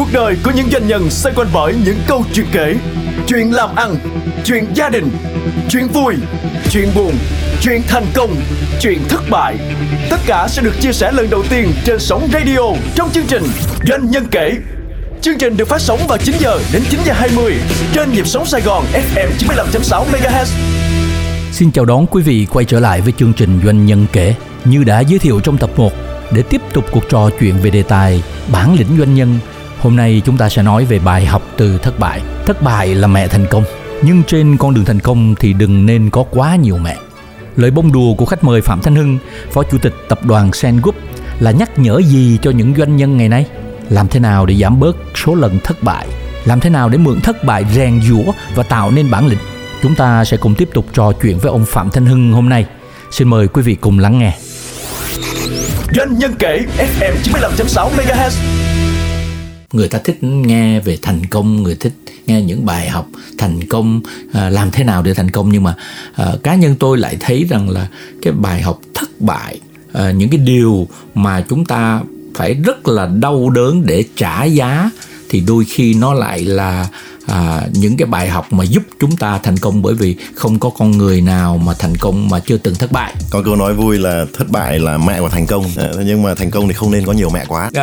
Cuộc đời của những doanh nhân xoay quanh bởi những câu chuyện kể Chuyện làm ăn, chuyện gia đình, chuyện vui, chuyện buồn, chuyện thành công, chuyện thất bại Tất cả sẽ được chia sẻ lần đầu tiên trên sóng radio trong chương trình Doanh nhân kể Chương trình được phát sóng vào 9 giờ đến 9 giờ 20 trên nhịp sóng Sài Gòn FM 95.6 MHz. Xin chào đón quý vị quay trở lại với chương trình Doanh nhân kể. Như đã giới thiệu trong tập 1, để tiếp tục cuộc trò chuyện về đề tài bản lĩnh doanh nhân, hôm nay chúng ta sẽ nói về bài học từ thất bại. Thất bại là mẹ thành công, nhưng trên con đường thành công thì đừng nên có quá nhiều mẹ. Lời bông đùa của khách mời Phạm Thanh Hưng, Phó Chủ tịch Tập đoàn Sen Group là nhắc nhở gì cho những doanh nhân ngày nay? Làm thế nào để giảm bớt số lần thất bại? Làm thế nào để mượn thất bại rèn giũa và tạo nên bản lĩnh? Chúng ta sẽ cùng tiếp tục trò chuyện với ông Phạm Thanh Hưng hôm nay. Xin mời quý vị cùng lắng nghe. Doanh nhân kể FM 95.6 MHz. Người ta thích nghe về thành công, người thích nghe những bài học thành công, à, làm thế nào để thành công. Nhưng mà à, cá nhân tôi lại thấy rằng là cái bài học thất bại, à, những cái điều mà chúng ta phải rất là đau đớn để trả giá thì đôi khi nó lại là à, những cái bài học mà giúp chúng ta thành công bởi vì không có con người nào mà thành công mà chưa từng thất bại. Có câu nói vui là thất bại là mẹ của thành công. À, nhưng mà thành công thì không nên có nhiều mẹ quá.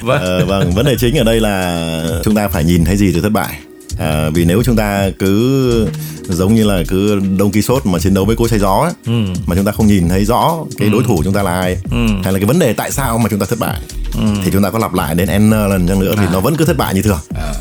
Vâng. À, vâng vấn đề chính ở đây là chúng ta phải nhìn thấy gì từ thất bại à, vì nếu chúng ta cứ giống như là cứ đông ký sốt mà chiến đấu với cối xay gió ấy, ừ. mà chúng ta không nhìn thấy rõ cái ừ. đối thủ chúng ta là ai ừ. hay là cái vấn đề tại sao mà chúng ta thất bại ừ. thì chúng ta có lặp lại đến n lần chăng nữa à. thì nó vẫn cứ thất bại như thường à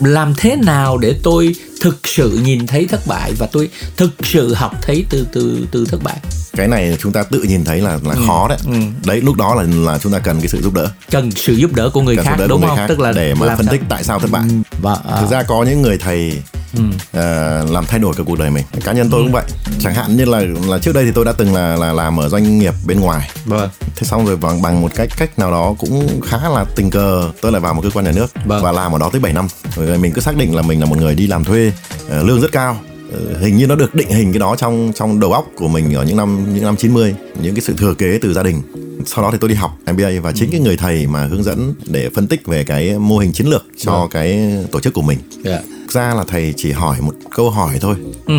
làm thế nào để tôi thực sự nhìn thấy thất bại và tôi thực sự học thấy từ từ từ thất bại cái này chúng ta tự nhìn thấy là là ừ. khó đấy ừ. đấy lúc đó là là chúng ta cần cái sự giúp đỡ cần sự giúp đỡ của người cần khác đỡ đúng không khác tức là để mà phân tích tại sao thất bại ừ. Và à. thực ra có những người thầy ừ. uh, làm thay đổi cả cuộc đời mình cá nhân tôi ừ. cũng vậy chẳng hạn như là là trước đây thì tôi đã từng là là làm ở doanh nghiệp bên ngoài vâng. thế xong rồi bằng bằng một cách cách nào đó cũng khá là tình cờ tôi lại vào một cơ quan nhà nước vâng. và làm ở đó tới 7 năm rồi mình cứ xác định là mình là một người đi làm thuê uh, lương rất cao ờ, hình như nó được định hình cái đó trong trong đầu óc của mình ở những năm những năm 90 những cái sự thừa kế từ gia đình sau đó thì tôi đi học MBA và chính ừ. cái người thầy mà hướng dẫn để phân tích về cái mô hình chiến lược cho ừ. cái tổ chức của mình yeah. Dạ ra là thầy chỉ hỏi một câu hỏi thôi ừ.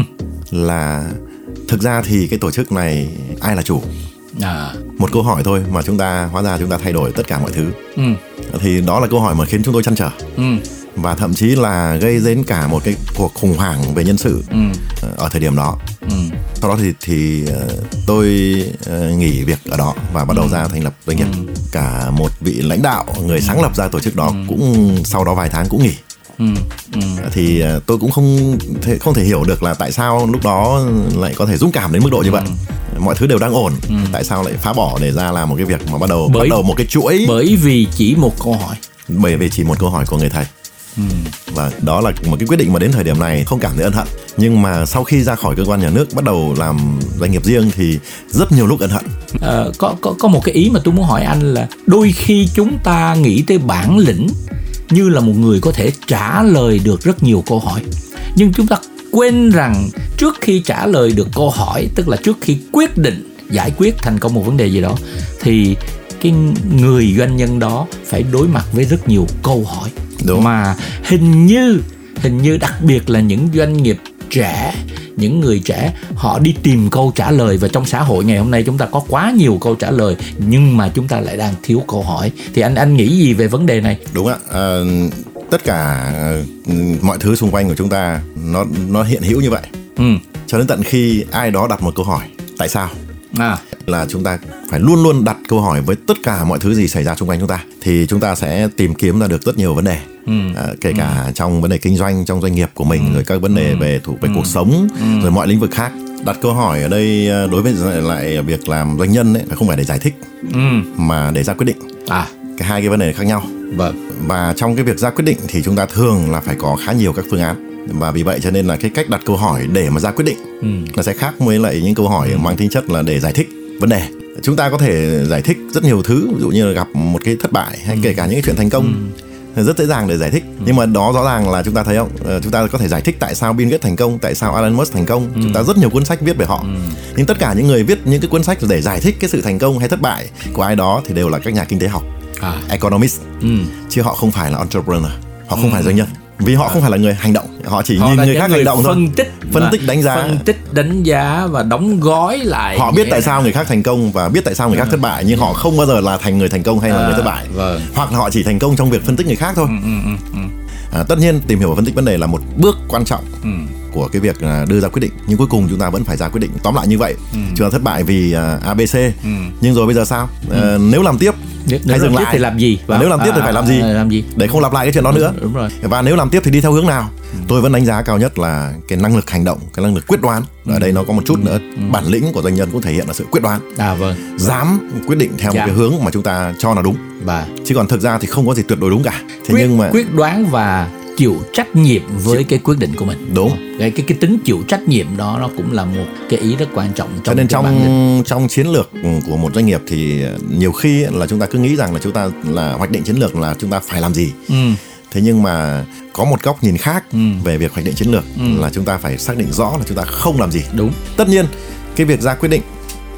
là thực ra thì cái tổ chức này ai là chủ à. một câu hỏi thôi mà chúng ta hóa ra chúng ta thay đổi tất cả mọi thứ ừ. thì đó là câu hỏi mà khiến chúng tôi chăn trở ừ. Và thậm chí là gây đến cả một cái cuộc khủng hoảng về nhân sự ừ. ở thời điểm đó ừ. sau đó thì thì ờ, tôi ờ, nghỉ việc ở đó và bắt đầu ừ. ra thành lập doanh nghiệp ừ. cả một vị lãnh đạo người sáng lập ra tổ chức đó ừ. cũng sau đó vài tháng cũng nghỉ Ừ, ừ. thì tôi cũng không thể, không thể hiểu được là tại sao lúc đó lại có thể dũng cảm đến mức độ như vậy ừ. mọi thứ đều đang ổn ừ. tại sao lại phá bỏ để ra làm một cái việc mà bắt đầu bởi, bắt đầu một cái chuỗi bởi vì chỉ một câu hỏi bởi vì chỉ một câu hỏi của người thầy Ừ. và đó là một cái quyết định mà đến thời điểm này không cảm thấy ân hận nhưng mà sau khi ra khỏi cơ quan nhà nước bắt đầu làm doanh nghiệp riêng thì rất nhiều lúc ân hận à, có có có một cái ý mà tôi muốn hỏi anh là đôi khi chúng ta nghĩ tới bản lĩnh như là một người có thể trả lời được rất nhiều câu hỏi nhưng chúng ta quên rằng trước khi trả lời được câu hỏi tức là trước khi quyết định giải quyết thành công một vấn đề gì đó thì cái người doanh nhân đó phải đối mặt với rất nhiều câu hỏi. Đúng. mà hình như hình như đặc biệt là những doanh nghiệp trẻ những người trẻ họ đi tìm câu trả lời và trong xã hội ngày hôm nay chúng ta có quá nhiều câu trả lời nhưng mà chúng ta lại đang thiếu câu hỏi. Thì anh anh nghĩ gì về vấn đề này? Đúng ạ. À, tất cả uh, mọi thứ xung quanh của chúng ta nó nó hiện hữu như vậy. Ừ. cho đến tận khi ai đó đặt một câu hỏi tại sao à. là chúng ta phải luôn luôn đặt câu hỏi với tất cả mọi thứ gì xảy ra xung quanh chúng ta thì chúng ta sẽ tìm kiếm ra được rất nhiều vấn đề ừ. à, kể cả ừ. trong vấn đề kinh doanh trong doanh nghiệp của mình ừ. rồi các vấn đề ừ. về thủ về ừ. cuộc sống ừ. rồi mọi lĩnh vực khác đặt câu hỏi ở đây à, đối với lại việc làm doanh nhân ấy không phải để giải thích ừ. mà để ra quyết định à cái hai cái vấn đề khác nhau vâng và trong cái việc ra quyết định thì chúng ta thường là phải có khá nhiều các phương án và vì vậy cho nên là cái cách đặt câu hỏi để mà ra quyết định ừ. nó sẽ khác với lại những câu hỏi ừ. mang tính chất là để giải thích vấn đề chúng ta có thể giải thích rất nhiều thứ ví dụ như là gặp một cái thất bại hay ừ. kể cả những cái chuyện thành công ừ. rất dễ dàng để giải thích ừ. nhưng mà đó rõ ràng là chúng ta thấy không ờ, chúng ta có thể giải thích tại sao Bill Gates thành công tại sao Elon Musk thành công ừ. chúng ta rất nhiều cuốn sách viết về họ ừ. nhưng tất cả những người viết những cái cuốn sách để giải thích cái sự thành công hay thất bại của ai đó thì đều là các nhà kinh tế học à. economist ừ. chứ họ không phải là entrepreneur họ không ừ. phải doanh nhân vì họ không phải là người hành động họ chỉ họ nhìn người khác người hành động phân thôi. tích phân tích đánh giá phân tích đánh giá và đóng gói lại họ biết tại sao người khác thành công và biết tại sao người khác ừ. thất bại nhưng họ không bao giờ là thành người thành công hay là à, người thất bại vâng. hoặc là họ chỉ thành công trong việc phân tích người khác thôi ừ, ừ, ừ, ừ. À, tất nhiên tìm hiểu và phân tích vấn đề là một bước quan trọng ừ của cái việc à, đưa ra quyết định nhưng cuối cùng chúng ta vẫn phải ra quyết định tóm lại như vậy ừ. chúng ta thất bại vì uh, abc ừ. nhưng rồi bây giờ sao ừ. uh, nếu làm tiếp nếu, dừng lại thì làm gì? Và nếu làm tiếp à, thì phải làm gì? à, làm gì? Để không lặp lại cái chuyện đó nữa. đúng rồi. Và nếu làm tiếp thì đi theo hướng nào? Ừ. tôi vẫn đánh giá cao nhất là cái năng lực hành động cái năng lực quyết đoán. Ở đây nó có một chút nữa. Ừ. bản lĩnh của doanh nhân cũng thể hiện là sự quyết đoán. À vâng. Dám quyết định theo dạ. một cái hướng mà chúng ta cho là đúng. Và chứ còn thực ra thì không có gì tuyệt đối đúng cả. Thế quyết, nhưng mà quyết đoán và chịu trách nhiệm với chịu. cái quyết định của mình đúng cái cái cái tính chịu trách nhiệm đó nó cũng là một cái ý rất quan trọng trong cho nên trong trong chiến lược của một doanh nghiệp thì nhiều khi là chúng ta cứ nghĩ rằng là chúng ta là hoạch định chiến lược là chúng ta phải làm gì ừ. thế nhưng mà có một góc nhìn khác ừ. về việc hoạch định chiến lược ừ. là chúng ta phải xác định rõ là chúng ta không làm gì đúng tất nhiên cái việc ra quyết định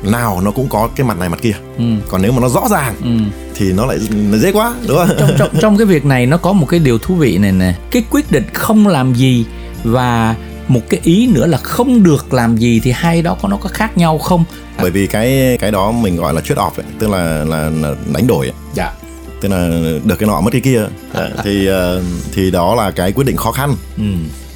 nào nó cũng có cái mặt này mặt kia. Ừ. còn nếu mà nó rõ ràng ừ. thì nó lại nó dễ quá đúng không? Trong, trong trong cái việc này nó có một cái điều thú vị này nè. Cái quyết định không làm gì và một cái ý nữa là không được làm gì thì hai đó có nó có khác nhau không? Bởi vì cái cái đó mình gọi là trade off ấy, tức là là, là đánh đổi ấy. dạ. Tức là được cái nọ mất cái kia. Thì ờ, thì đó là cái quyết định khó khăn. Ừ.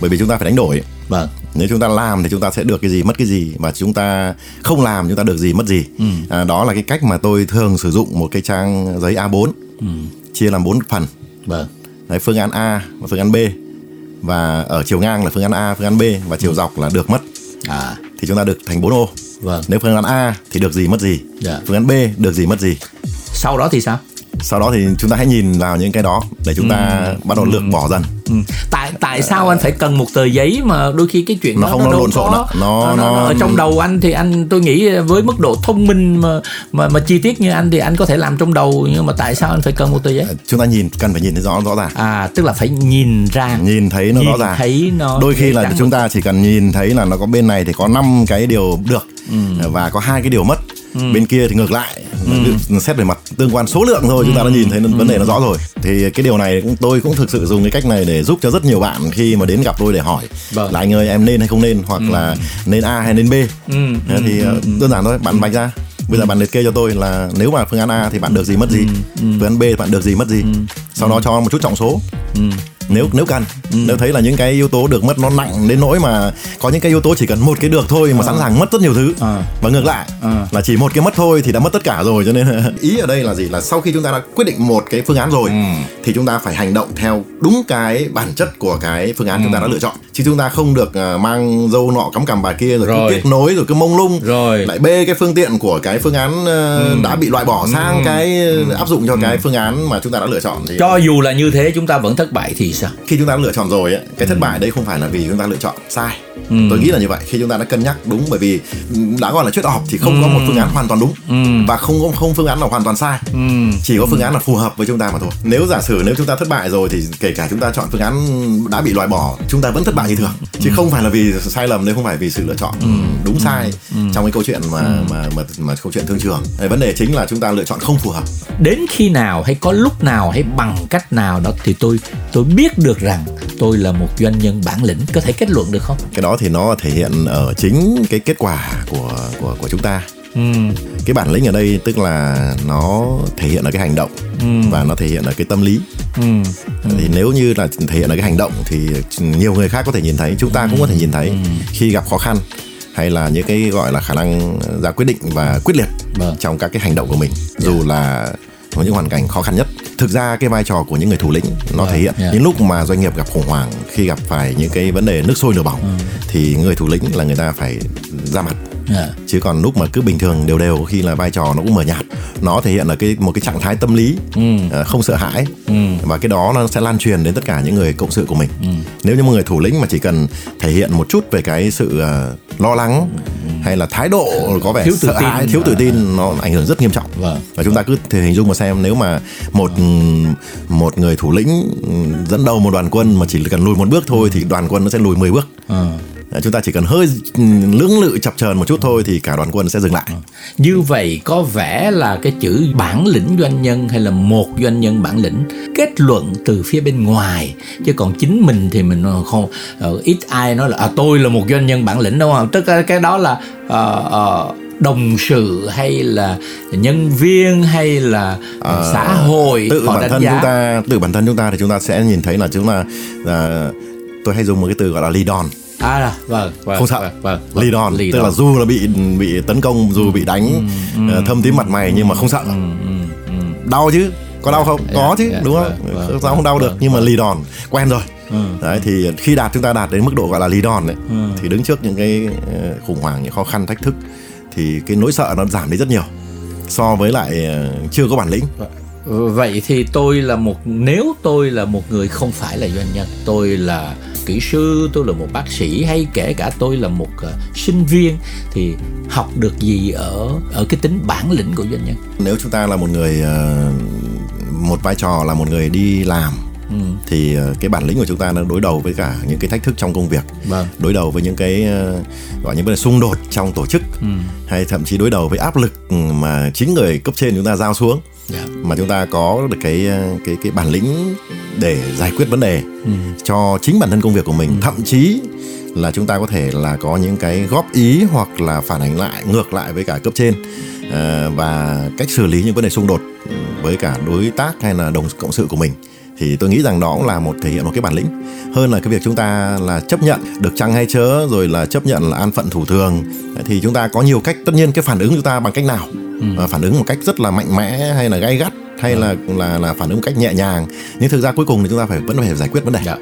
bởi vì chúng ta phải đánh đổi. Vâng nếu chúng ta làm thì chúng ta sẽ được cái gì mất cái gì và chúng ta không làm chúng ta được gì mất gì ừ. à, đó là cái cách mà tôi thường sử dụng một cái trang giấy A4 ừ. chia làm bốn phần vâng. Đấy, phương án A và phương án B và ở chiều ngang là phương án A phương án B và chiều ừ. dọc là được mất à. thì chúng ta được thành 4 ô vâng. nếu phương án A thì được gì mất gì dạ. phương án B được gì mất gì sau đó thì sao sau đó thì chúng ta hãy nhìn vào những cái đó để chúng ta ừ. bắt đầu lược bỏ dần. Ừ. tại tại sao anh phải cần một tờ giấy mà đôi khi cái chuyện nó đó, không nó, nó lộn xộn nó, nó, nó, nó ở trong đầu anh thì anh tôi nghĩ với mức độ thông minh mà mà mà chi tiết như anh thì anh có thể làm trong đầu nhưng mà tại sao anh phải cần một tờ giấy? Chúng ta nhìn cần phải nhìn thấy rõ rõ ràng. À tức là phải nhìn ra. Nhìn thấy nó nhìn rõ ràng. thấy nó đôi khi là chúng ta chỉ cần nhìn thấy là nó có bên này thì có năm cái điều được ừ. và có hai cái điều mất. Ừ. bên kia thì ngược lại ừ. xét về mặt tương quan số lượng thôi ừ. chúng ta đã nhìn thấy ừ. vấn đề nó rõ rồi thì cái điều này cũng tôi cũng thực sự dùng cái cách này để giúp cho rất nhiều bạn khi mà đến gặp tôi để hỏi vâng. là anh ơi em nên hay không nên hoặc ừ. là nên a hay nên b ừ. thì ừ. ừ. đơn giản thôi bạn vạch ra bây giờ bạn liệt kê cho tôi là nếu mà phương án A thì bạn được gì mất gì, ừ. ừ. phương án B thì bạn được gì mất gì. Ừ. Sau đó cho một chút trọng số. Ừ nếu nếu cần ừ. nếu thấy là những cái yếu tố được mất nó nặng đến nỗi mà có những cái yếu tố chỉ cần một cái được thôi mà à. sẵn sàng mất rất nhiều thứ à. và ngược lại à. là chỉ một cái mất thôi thì đã mất tất cả rồi cho nên ý ở đây là gì là sau khi chúng ta đã quyết định một cái phương án rồi ừ. thì chúng ta phải hành động theo đúng cái bản chất của cái phương án ừ. chúng ta đã lựa chọn chứ chúng ta không được mang dâu nọ cắm cằm bài kia rồi, rồi. cứ kết nối rồi cứ mông lung rồi lại bê cái phương tiện của cái phương án ừ. đã bị loại bỏ sang ừ. cái ừ. áp dụng cho ừ. cái phương án mà chúng ta đã lựa chọn thì cho dù là như thế chúng ta vẫn thất bại thì sao khi chúng ta lựa chọn rồi ấy, cái thất ừ. bại đây không phải là vì chúng ta lựa chọn sai ừ. tôi nghĩ là như vậy khi chúng ta đã cân nhắc đúng bởi vì đã gọi là trade off thì không ừ. có một phương án hoàn toàn đúng ừ. và không không không phương án nào hoàn toàn sai ừ. chỉ có phương án là phù hợp với chúng ta mà thôi nếu giả sử nếu chúng ta thất bại rồi thì kể cả chúng ta chọn phương án đã bị loại bỏ chúng ta vẫn thất bại như thường chứ ừ. không phải là vì sai lầm đấy không phải vì sự lựa chọn ừ. đúng sai ừ. trong cái câu chuyện mà, ừ. mà mà mà câu chuyện thương trường vấn đề chính là chúng ta lựa chọn không phù hợp đến khi nào hay có lúc nào hay bằng cách nào đó thì tôi tôi biết được rằng tôi là một doanh nhân bản lĩnh có thể kết luận được không cái đó thì nó thể hiện ở chính cái kết quả của của của chúng ta Ừ. cái bản lĩnh ở đây tức là nó thể hiện ở cái hành động ừ. và nó thể hiện ở cái tâm lý ừ. thì nếu như là thể hiện ở cái hành động thì nhiều người khác có thể nhìn thấy chúng ta cũng có thể nhìn thấy ừ. khi gặp khó khăn hay là những cái gọi là khả năng ra quyết định và quyết liệt vâng. trong các cái hành động của mình yeah. dù là có những hoàn cảnh khó khăn nhất thực ra cái vai trò của những người thủ lĩnh nó yeah, thể hiện yeah. những lúc mà doanh nghiệp gặp khủng hoảng khi gặp phải những cái vấn đề nước sôi lửa bỏng ừ. thì người thủ lĩnh là người ta phải ra mặt yeah. chứ còn lúc mà cứ bình thường đều đều khi là vai trò nó cũng mờ nhạt nó thể hiện là cái một cái trạng thái tâm lý ừ. uh, không sợ hãi ừ. và cái đó nó sẽ lan truyền đến tất cả những người cộng sự của mình ừ. nếu như một người thủ lĩnh mà chỉ cần thể hiện một chút về cái sự uh, lo lắng ừ. Hay là thái độ có vẻ thiếu tự sợ tin. hãi thiếu tự tin nó ảnh hưởng rất nghiêm trọng. Vâng. và chúng ta cứ thể hình dung mà xem nếu mà một một người thủ lĩnh dẫn đầu một đoàn quân mà chỉ cần lùi một bước thôi thì đoàn quân nó sẽ lùi 10 bước. À chúng ta chỉ cần hơi lưỡng lự chập chờn một chút thôi thì cả đoàn quân sẽ dừng lại. Như vậy có vẻ là cái chữ bản lĩnh doanh nhân hay là một doanh nhân bản lĩnh kết luận từ phía bên ngoài chứ còn chính mình thì mình không ờ, ít ai nói là à, tôi là một doanh nhân bản lĩnh đúng không? Tức là cái đó là uh, uh, đồng sự hay là nhân viên hay là à, xã hội tự bản thân giá. chúng ta tự bản thân chúng ta thì chúng ta sẽ nhìn thấy là chúng ta là tôi hay dùng một cái từ gọi là lead on à là vâng, vâng không sợ vâng, vâng, vâng. lead on lead tức on. là dù là bị bị tấn công dù bị đánh ừ, ừ, thâm tím mặt mày nhưng mà không sợ ừ, ừ, ừ. đau chứ có đau không yeah, có chứ yeah, đúng không vâng, vâng, sao không đau vâng, được nhưng mà lead on quen rồi Ừ. đấy thì khi đạt chúng ta đạt đến mức độ gọi là lead on đấy ừ. thì đứng trước những cái khủng hoảng những khó khăn thách thức thì cái nỗi sợ nó giảm đi rất nhiều so với lại ờ, chưa có bản lĩnh ừ, Ờ, vậy thì tôi là một nếu tôi là một người không phải là doanh nhân tôi là kỹ sư tôi là một bác sĩ hay kể cả tôi là một uh, sinh viên thì học được gì ở ở cái tính bản lĩnh của doanh nhân? Nếu chúng ta là một người uh, một vai trò là một người đi làm Ừ. thì ờ, cái bản lĩnh của chúng ta nó đối đầu với cả những cái thách thức trong công việc vâng. đối đầu với những cái ờ, gọi những vấn đề xung đột trong tổ chức ừ. hay thậm chí đối đầu với áp lực mà chính người cấp trên chúng ta giao xuống yeah. Dạ. mà chúng ta có được cái ờ, cái cái bản lĩnh để giải quyết vấn đề ừ. cho chính bản thân công việc của mình ừ. thậm chí là chúng ta có thể là có những cái góp ý hoặc là phản ánh lại ngược lại với cả cấp trên và cách xử lý những vấn đề xung đột với cả đối tác hay là đồng cộng sự của mình thì tôi nghĩ rằng đó cũng là một thể hiện một cái bản lĩnh hơn là cái việc chúng ta là chấp nhận được chăng hay chớ rồi là chấp nhận là an phận thủ thường thì chúng ta có nhiều cách tất nhiên cái phản ứng chúng ta bằng cách nào ừ. phản ứng một cách rất là mạnh mẽ hay là gay gắt hay ừ. là là là phản ứng một cách nhẹ nhàng nhưng thực ra cuối cùng thì chúng ta phải vẫn phải giải quyết vấn đề dạ.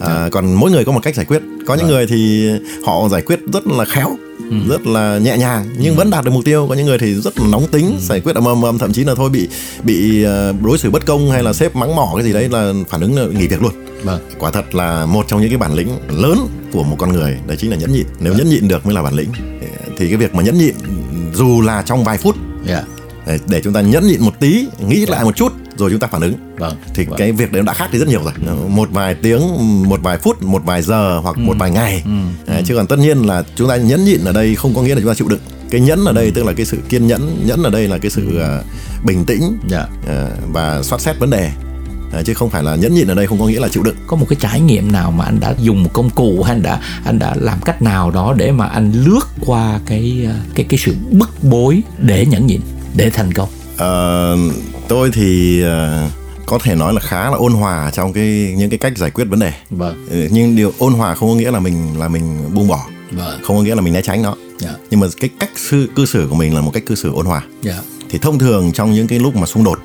À, còn mỗi người có một cách giải quyết có những vâng. người thì họ giải quyết rất là khéo ừ. rất là nhẹ nhàng nhưng ừ. vẫn đạt được mục tiêu có những người thì rất là nóng tính ừ. giải quyết ầm ầm ầm thậm chí là thôi bị bị uh, đối xử bất công hay là sếp mắng mỏ cái gì đấy là phản ứng là nghỉ việc luôn vâng. quả thật là một trong những cái bản lĩnh lớn của một con người đấy chính là nhẫn nhịn nếu vâng. nhẫn nhịn được mới là bản lĩnh thì cái việc mà nhẫn nhịn dù là trong vài phút yeah. để, để chúng ta nhẫn nhịn một tí nghĩ yeah. lại một chút rồi chúng ta phản ứng vâng, thì vâng. cái việc đấy đã khác đi rất nhiều rồi một vài tiếng một vài phút một vài giờ hoặc ừ. một vài ngày ừ. Đấy, chứ còn tất nhiên là chúng ta nhẫn nhịn ở đây không có nghĩa là chúng ta chịu đựng cái nhẫn ở đây ừ. tức là cái sự kiên nhẫn nhẫn ở đây là cái sự uh, bình tĩnh yeah. Dạ. uh, và soát xét vấn đề À, chứ không phải là nhẫn nhịn ở đây không có nghĩa là chịu đựng có một cái trải nghiệm nào mà anh đã dùng một công cụ hay anh đã anh đã làm cách nào đó để mà anh lướt qua cái cái cái sự bức bối để nhẫn nhịn để thành công uh, tôi thì uh, có thể nói là khá là ôn hòa trong cái những cái cách giải quyết vấn đề vâng. Ừ, nhưng điều ôn hòa không có nghĩa là mình là mình buông bỏ vâng. không có nghĩa là mình né tránh nó yeah. Dạ. nhưng mà cái cách sư cư xử của mình là một cách cư xử ôn hòa yeah. Dạ. thì thông thường trong những cái lúc mà xung đột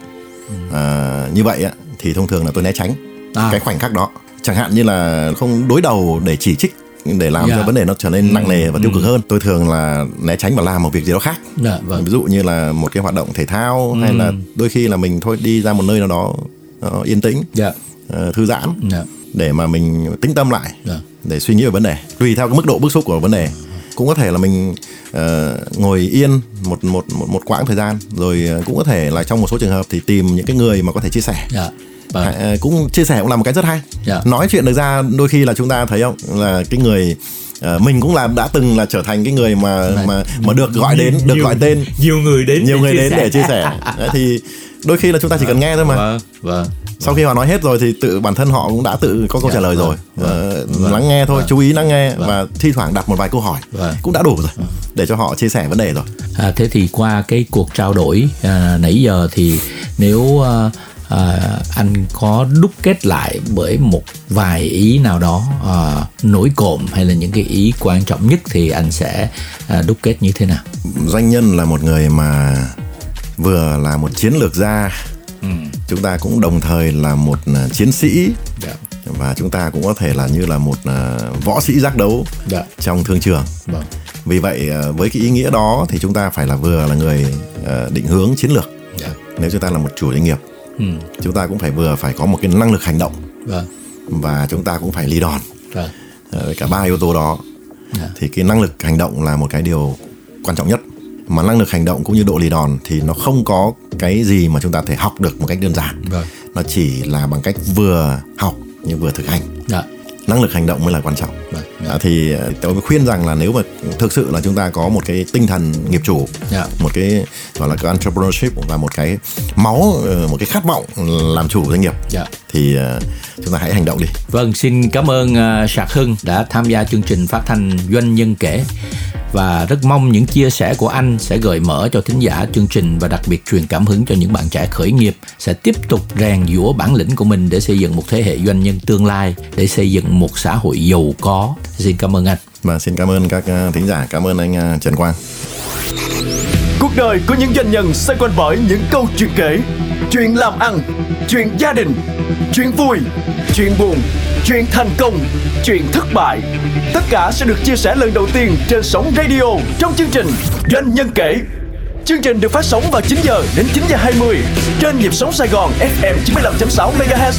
ừ. uh, như vậy á thì thông thường là tôi né tránh à. cái khoảnh khắc đó chẳng hạn như là không đối đầu để chỉ trích để làm yeah. cho dạ. vấn đề nó trở nên nặng nề và tiêu cực ừ. hơn tôi thường là né tránh và làm một việc gì đó khác yeah, dạ, vâng. ví dụ như là một cái hoạt động thể thao ừ. hay là đôi khi là mình thôi đi ra một nơi nào đó uh, yên tĩnh yeah. Dạ. uh, thư giãn yeah. để mà mình tĩnh tâm lại yeah. để suy nghĩ về vấn đề tùy theo cái mức độ bức xúc của vấn đề cũng có thể là mình uh, ngồi yên một một một một quãng thời gian rồi cũng có thể là trong một số trường hợp thì tìm những cái người mà có thể chia sẻ yeah vâng. À, cũng chia sẻ cũng là một cái rất hay yeah. Dạ. nói chuyện được ra đôi khi là chúng ta thấy không là cái người À, mình cũng là đã từng là trở thành cái người mà Đấy. mà mà được gọi đến được nhiều, gọi tên nhiều người đến nhiều người đến sẻ. để chia sẻ Đấy, thì đôi khi là chúng ta chỉ cần nghe thôi mà vâng, vâng, sau khi họ nói hết rồi thì tự bản thân họ cũng đã tự có câu dạ, trả lời vâng, rồi vâng, vâng, lắng nghe thôi vâng, chú ý lắng nghe vâng. và thi thoảng đặt một vài câu hỏi vâng. cũng đã đủ rồi vâng. để cho họ chia sẻ vấn đề rồi à, thế thì qua cái cuộc trao đổi à, nãy giờ thì nếu à, à, anh có đúc kết lại bởi một vài ý nào đó à, nổi cộm hay là những cái ý quan trọng nhất thì anh sẽ à, đúc kết như thế nào doanh nhân là một người mà vừa là một chiến lược gia ừ. chúng ta cũng đồng thời là một uh, chiến sĩ yeah. Dạ. và chúng ta cũng có thể là như là một uh, võ sĩ giác đấu yeah. Dạ. trong thương trường vâng. vì vậy uh, với cái ý nghĩa đó thì chúng ta phải là vừa là người định hướng chiến lược yeah. Dạ. nếu chúng ta là một chủ doanh nghiệp ừ. chúng ta cũng phải vừa phải có một cái năng lực hành động vâng. và chúng ta cũng phải ly đòn vâng. Ờ, cả ba yếu tố đó. Dạ. thì cái năng lực hành động là một cái điều quan trọng nhất mà năng lực hành động cũng như độ lì đòn thì nó không có cái gì mà chúng ta thể học được một cách đơn giản vâng. nó chỉ là bằng cách vừa học nhưng vừa thực hành. Dạ. Năng lực hành động mới là quan trọng à, thì ờ, tôi khuyên rằng là nếu mà thực sự là chúng ta có một cái tinh thần nghiệp chủ yeah. Dạ. một cái gọi là cái entrepreneurship và một cái máu ờ, một cái khát vọng làm chủ doanh nghiệp yeah. Dạ. thì uh, chúng ta hãy hành động đi vâng xin cảm ơn uh, sạc hưng đã tham gia chương trình phát thanh doanh nhân kể và rất mong những chia sẻ của anh sẽ gợi mở cho thính giả chương trình và đặc biệt truyền cảm hứng cho những bạn trẻ khởi nghiệp sẽ tiếp tục rèn giũa bản lĩnh của mình để xây dựng một thế hệ doanh nhân tương lai để xây dựng một xã hội giàu có. Xin cảm ơn anh. Và xin cảm ơn các à, thính giả. Cảm ơn anh à, Trần Quang. Cuộc đời của những doanh nhân xoay quanh bởi những câu chuyện kể. Chuyện làm ăn chuyện gia đình chuyện vui chuyện buồn chuyện thành công, chuyện thất bại. Tất cả sẽ được chia sẻ lần đầu tiên trên sóng radio trong chương trình Doanh nhân kể. Chương trình được phát sóng vào 9 giờ đến 9 giờ 20 trên nhịp sóng Sài Gòn FM 95.6 MHz